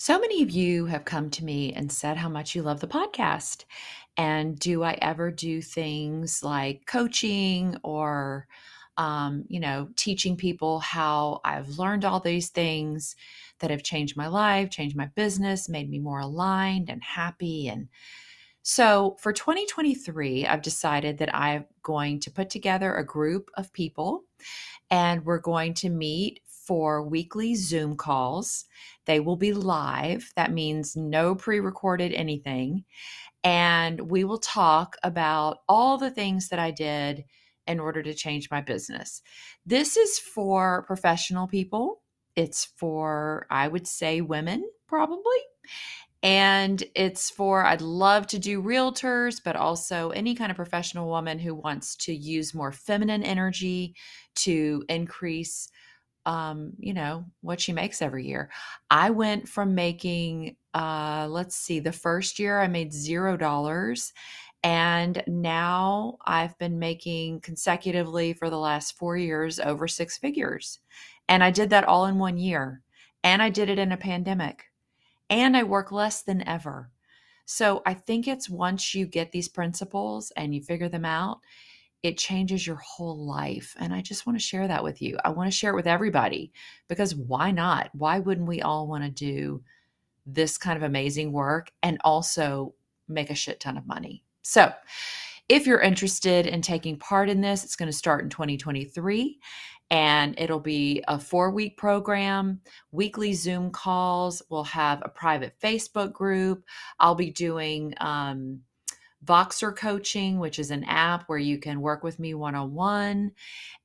So many of you have come to me and said how much you love the podcast. And do I ever do things like coaching or, um, you know, teaching people how I've learned all these things that have changed my life, changed my business, made me more aligned and happy. And so for 2023, I've decided that I'm going to put together a group of people and we're going to meet for weekly Zoom calls. They will be live. That means no pre recorded anything. And we will talk about all the things that I did in order to change my business. This is for professional people, it's for, I would say, women probably. And it's for, I'd love to do realtors, but also any kind of professional woman who wants to use more feminine energy to increase um, you know, what she makes every year. I went from making, uh, let's see, the first year I made zero dollars. And now I've been making consecutively for the last four years over six figures. And I did that all in one year. And I did it in a pandemic. And I work less than ever. So I think it's once you get these principles and you figure them out, it changes your whole life. And I just want to share that with you. I want to share it with everybody because why not? Why wouldn't we all want to do this kind of amazing work and also make a shit ton of money? So, if you're interested in taking part in this, it's going to start in 2023 and it'll be a four week program, weekly Zoom calls. We'll have a private Facebook group. I'll be doing, um, Voxer Coaching, which is an app where you can work with me one on one.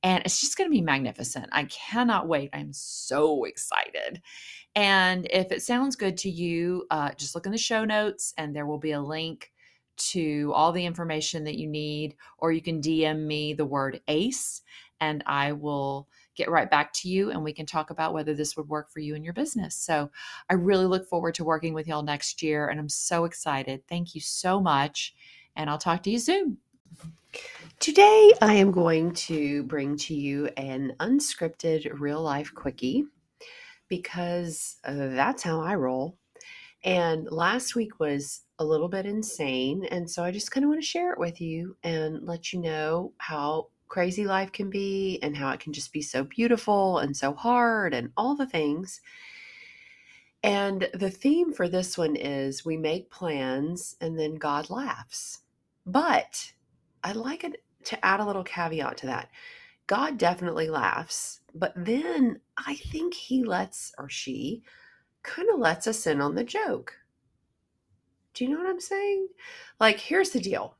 And it's just going to be magnificent. I cannot wait. I'm so excited. And if it sounds good to you, uh, just look in the show notes and there will be a link to all the information that you need, or you can DM me the word ACE and I will get right back to you and we can talk about whether this would work for you and your business. So I really look forward to working with y'all next year and I'm so excited. Thank you so much. And I'll talk to you soon. Today, I am going to bring to you an unscripted real life quickie because uh, that's how I roll. And last week was a little bit insane. And so I just kind of want to share it with you and let you know how crazy life can be and how it can just be so beautiful and so hard and all the things. And the theme for this one is we make plans and then God laughs. But I'd like to add a little caveat to that. God definitely laughs, but then I think he lets or she kind of lets us in on the joke. Do you know what I'm saying? Like, here's the deal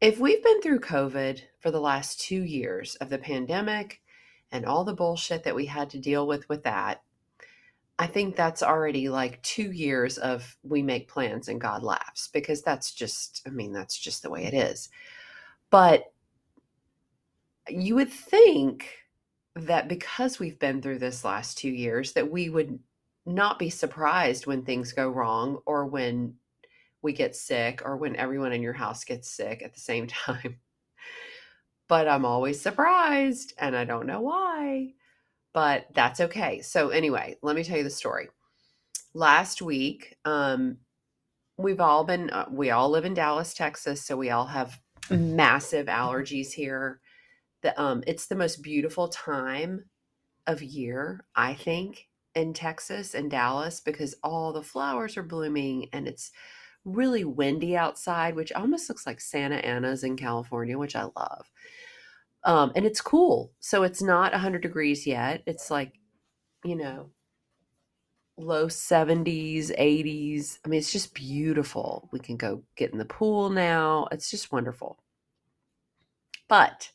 if we've been through COVID for the last two years of the pandemic and all the bullshit that we had to deal with with that, I think that's already like two years of we make plans and God laughs because that's just, I mean, that's just the way it is. But you would think that because we've been through this last two years, that we would not be surprised when things go wrong or when we get sick or when everyone in your house gets sick at the same time. But I'm always surprised and I don't know why, but that's okay. So, anyway, let me tell you the story. Last week, um, we've all been, uh, we all live in Dallas, Texas, so we all have massive allergies here. The, um, it's the most beautiful time of year, I think, in Texas and Dallas because all the flowers are blooming and it's really windy outside, which almost looks like Santa Ana's in California, which I love. Um, and it's cool. So it's not 100 degrees yet. It's like, you know, low 70s, 80s. I mean, it's just beautiful. We can go get in the pool now. It's just wonderful. But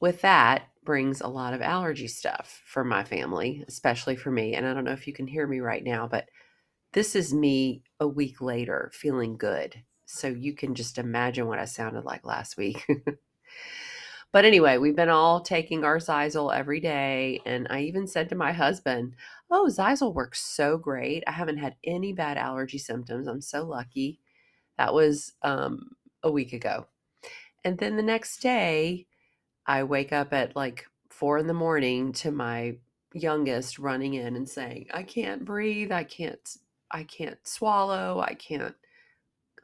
with that brings a lot of allergy stuff for my family, especially for me. And I don't know if you can hear me right now, but this is me a week later feeling good. So you can just imagine what I sounded like last week. but anyway, we've been all taking our Xyzal every day. And I even said to my husband, Oh, Xyzal works so great. I haven't had any bad allergy symptoms. I'm so lucky. That was um, a week ago. And then the next day, I wake up at like four in the morning to my youngest running in and saying, I can't breathe. I can't I can't swallow. I can't,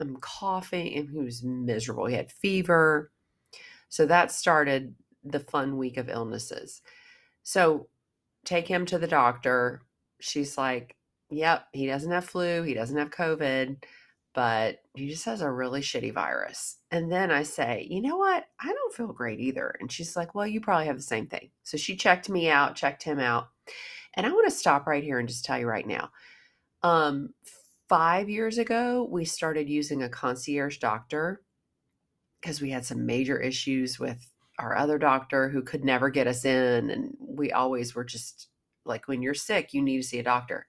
I'm coughing. And he was miserable. He had fever. So that started the fun week of illnesses. So take him to the doctor. She's like, Yep, he doesn't have flu. He doesn't have COVID but he just has a really shitty virus. And then I say, you know what? I don't feel great either. And she's like, well, you probably have the same thing. So she checked me out, checked him out. And I want to stop right here and just tell you right now. Um, five years ago, we started using a concierge doctor because we had some major issues with our other doctor who could never get us in. And we always were just like, when you're sick, you need to see a doctor.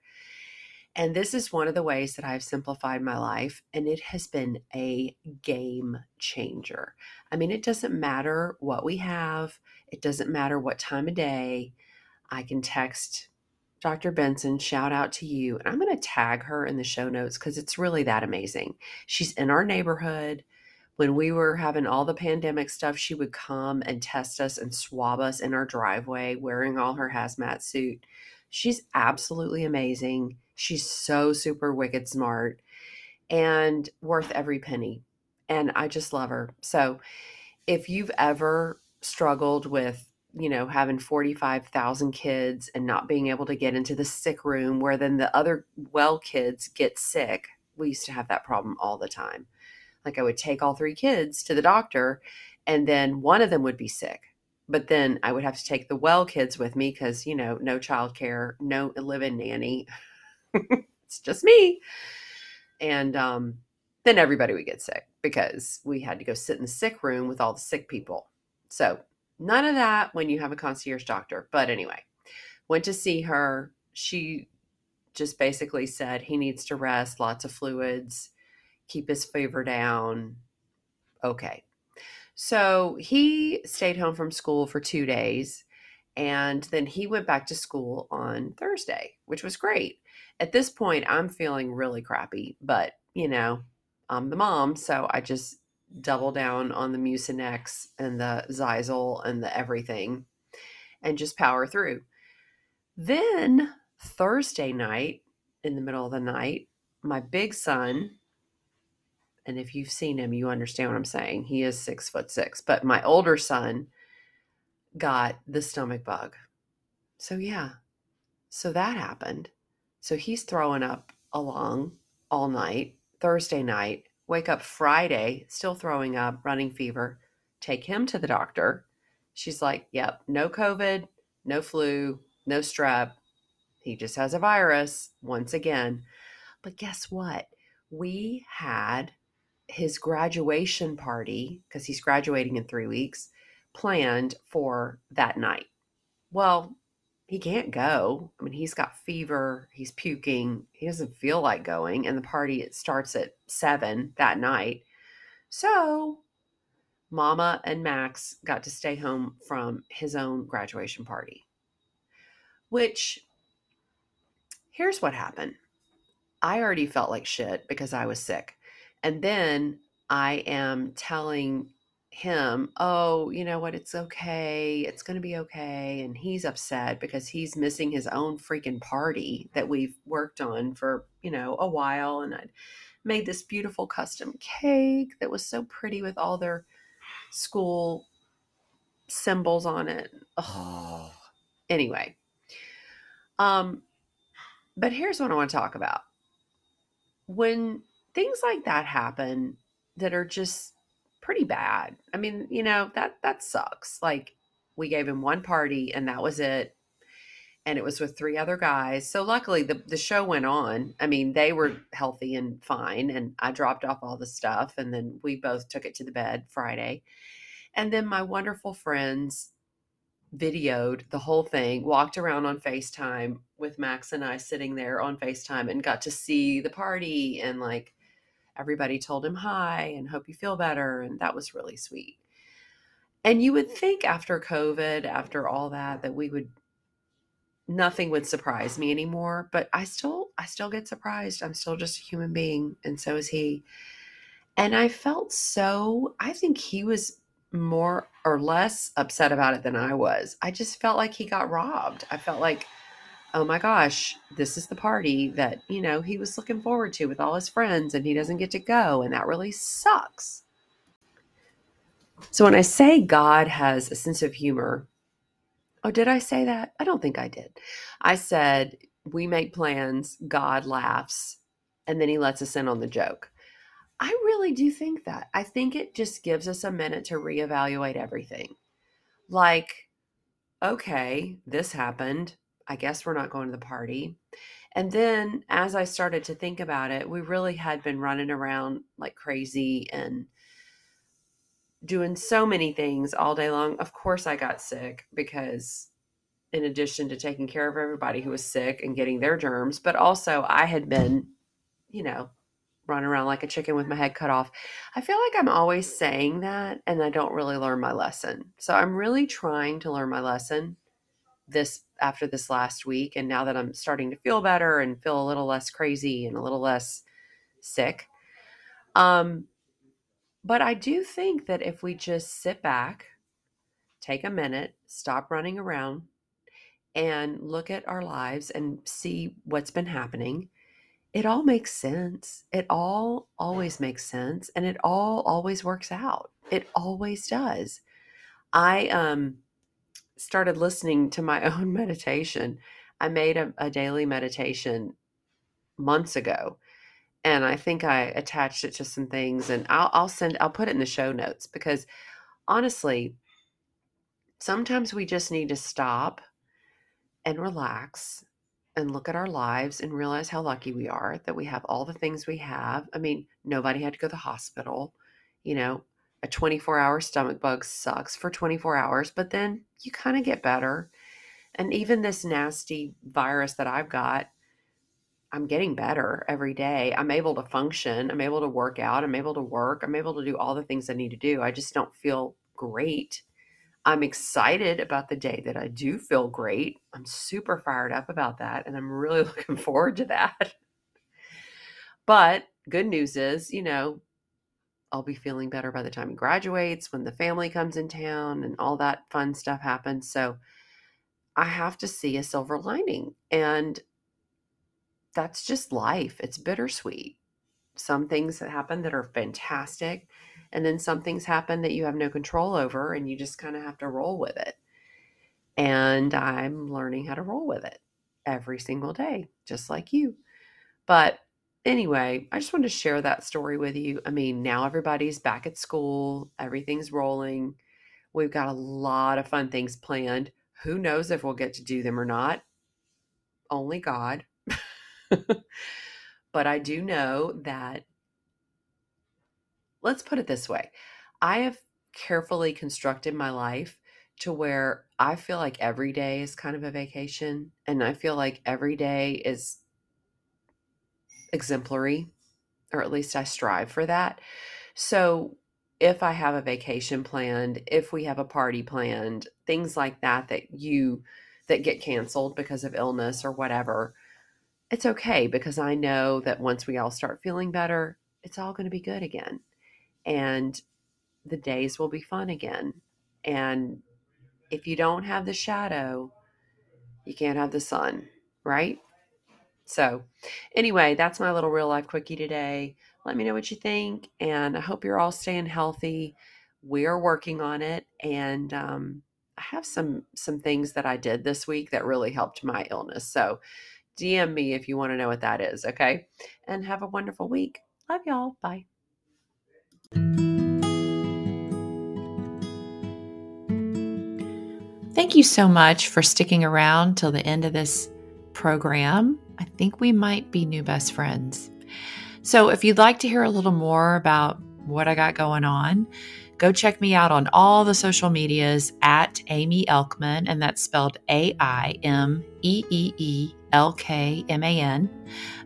And this is one of the ways that I've simplified my life, and it has been a game changer. I mean, it doesn't matter what we have, it doesn't matter what time of day. I can text Dr. Benson, shout out to you. And I'm going to tag her in the show notes because it's really that amazing. She's in our neighborhood. When we were having all the pandemic stuff, she would come and test us and swab us in our driveway wearing all her hazmat suit. She's absolutely amazing. She's so super wicked smart and worth every penny. And I just love her. So if you've ever struggled with, you know, having 45,000 kids and not being able to get into the sick room where then the other well kids get sick, we used to have that problem all the time. Like I would take all three kids to the doctor and then one of them would be sick but then I would have to take the well kids with me because, you know, no childcare, no live in nanny. it's just me. And um, then everybody would get sick because we had to go sit in the sick room with all the sick people. So none of that when you have a concierge doctor. But anyway, went to see her. She just basically said he needs to rest, lots of fluids, keep his fever down. Okay. So he stayed home from school for two days and then he went back to school on Thursday, which was great at this point, I'm feeling really crappy, but you know, I'm the mom, so I just double down on the Mucinex and the Xyzal and the everything and just power through. Then Thursday night, in the middle of the night, my big son, and if you've seen him, you understand what I'm saying. He is six foot six, but my older son got the stomach bug. So, yeah, so that happened. So he's throwing up along all night, Thursday night, wake up Friday, still throwing up, running fever, take him to the doctor. She's like, yep, no COVID, no flu, no strep. He just has a virus once again. But guess what? We had his graduation party, because he's graduating in three weeks, planned for that night. Well, he can't go. I mean, he's got fever, he's puking, he doesn't feel like going, and the party starts at seven that night. So Mama and Max got to stay home from his own graduation party. Which here's what happened. I already felt like shit because I was sick. And then I am telling him, oh, you know what, it's okay, it's going to be okay. And he's upset because he's missing his own freaking party that we've worked on for, you know, a while. And I'd made this beautiful custom cake that was so pretty with all their school symbols on it. Oh, anyway. Um, but here's what I want to talk about. When things like that happen that are just pretty bad. I mean, you know, that that sucks. Like we gave him one party and that was it. And it was with three other guys. So luckily the, the show went on. I mean, they were healthy and fine. And I dropped off all the stuff and then we both took it to the bed Friday. And then my wonderful friends videoed the whole thing, walked around on FaceTime with Max and I sitting there on FaceTime and got to see the party and like everybody told him hi and hope you feel better. And that was really sweet. And you would think after COVID, after all that, that we would nothing would surprise me anymore but i still i still get surprised i'm still just a human being and so is he and i felt so i think he was more or less upset about it than i was i just felt like he got robbed i felt like oh my gosh, this is the party that, you know, he was looking forward to with all his friends and he doesn't get to go. And that really sucks. So when I say God has a sense of humor, oh, did I say that? I don't think I did. I said, we make plans, God laughs, and then he lets us in on the joke. I really do think that. I think it just gives us a minute to reevaluate everything. Like, okay, this happened. I guess we're not going to the party. And then as I started to think about it, we really had been running around like crazy and doing so many things all day long. Of course, I got sick because, in addition to taking care of everybody who was sick and getting their germs, but also I had been, you know, running around like a chicken with my head cut off. I feel like I'm always saying that and I don't really learn my lesson. So I'm really trying to learn my lesson this after this last week. And now that I'm starting to feel better and feel a little less crazy and a little less sick. Um, but I do think that if we just sit back, take a minute, stop running around, and look at our lives and see what's been happening, it all makes sense. It all always makes sense and it all always works out. It always does. I um started listening to my own meditation. I made a, a daily meditation months ago and I think I attached it to some things and I'll, I'll send I'll put it in the show notes because honestly sometimes we just need to stop and relax and look at our lives and realize how lucky we are that we have all the things we have. I mean, nobody had to go to the hospital. You know, a 24 hour stomach bug sucks for 24 hours, but then you kind of get better. And even this nasty virus that I've got, I'm getting better every day. I'm able to function. I'm able to work out. I'm able to work. I'm able to do all the things I need to do. I just don't feel great. I'm excited about the day that I do feel great. I'm super fired up about that. And I'm really looking forward to that. But good news is, you know, I'll be feeling better by the time he graduates, when the family comes in town, and all that fun stuff happens. So I have to see a silver lining. And that's just life. It's bittersweet. Some things that happen that are fantastic, and then some things happen that you have no control over, and you just kind of have to roll with it. And I'm learning how to roll with it every single day, just like you. But anyway, I just wanted to share that story with you. I mean, now everybody's back at school, everything's rolling. We've got a lot of fun things planned. Who knows if we'll get to do them or not? Only God. but I do know that, let's put it this way I have carefully constructed my life to where I feel like every day is kind of a vacation. And I feel like every day is exemplary, or at least I strive for that. So if I have a vacation planned, if we have a party planned, things like that that you that get canceled because of illness or whatever, it's okay because I know that once we all start feeling better, it's all going to be good again. And the days will be fun again. And if you don't have the shadow, you can't have the sun, right? So, anyway, that's my little real life quickie today. Let me know what you think, and I hope you're all staying healthy. We are working on it, and um, I have some some things that I did this week that really helped my illness. So, DM me if you want to know what that is. Okay, and have a wonderful week. Love y'all. Bye. Thank you so much for sticking around till the end of this program. I think we might be new best friends. So, if you'd like to hear a little more about what I got going on, go check me out on all the social medias at Aimee Elkman, and that's spelled A I M E E E L K M A N.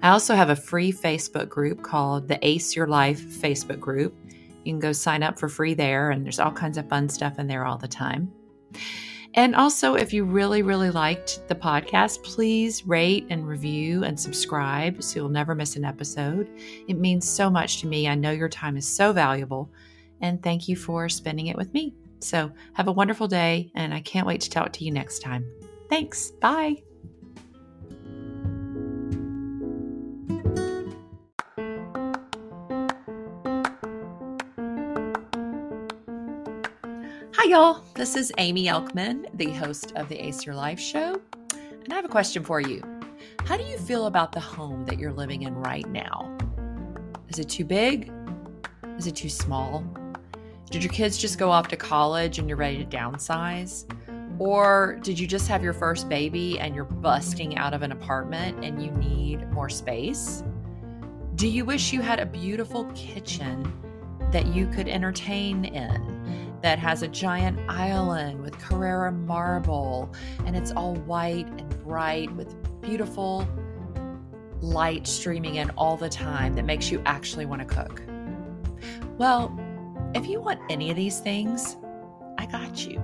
I also have a free Facebook group called the Ace Your Life Facebook group. You can go sign up for free there, and there's all kinds of fun stuff in there all the time. And also, if you really, really liked the podcast, please rate and review and subscribe so you'll never miss an episode. It means so much to me. I know your time is so valuable. And thank you for spending it with me. So, have a wonderful day, and I can't wait to talk to you next time. Thanks. Bye. Hi, y'all. This is Aimee Elkman, the host of the Ace Your Life show. And I have a question for you. How do you feel about the home that you're living in right now? Is it too big? Is it too small? Did your kids just go off to college and you're ready to downsize? Or did you just have your first baby and you're busting out of an apartment and you need more space? Do you wish you had a beautiful kitchen that you could entertain in that has a giant island with Carrara marble and it's all white and bright with beautiful light streaming in all the time that makes you actually want to cook? Well, if you want any of these things, I got you.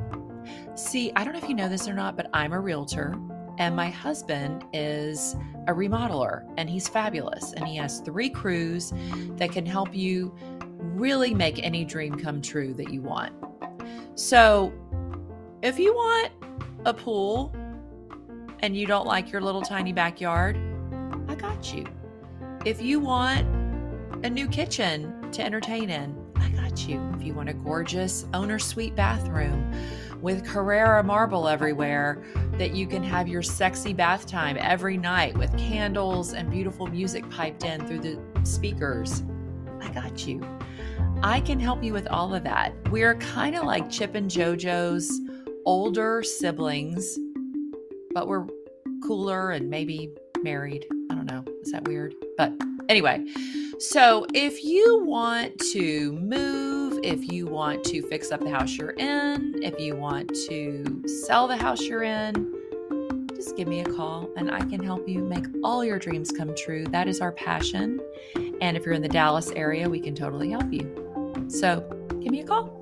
See, I don't know if you know this or not, but I'm a realtor and my husband is a remodeler and he's fabulous. And he has three crews that can help you really make any dream come true that you want. So if you want a pool and you don't like your little tiny backyard, I got you. If you want a new kitchen to entertain in, I got you. If you want a gorgeous owner suite bathroom with Carrara marble everywhere, that you can have your sexy bath time every night with candles and beautiful music piped in through the speakers. I got you. I can help you with all of that. We're kind of like Chip and JoJo's older siblings, but we're cooler and maybe married. I don't know. Is that weird? But anyway, so if you want to move, if you want to fix up the house you're in, if you want to sell the house you're in, just give me a call and I can help you make all your dreams come true. That is our passion. And if you're in the Dallas area, we can totally help you. So give me a call.